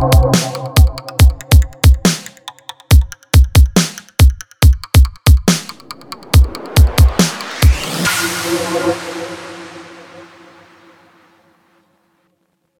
Música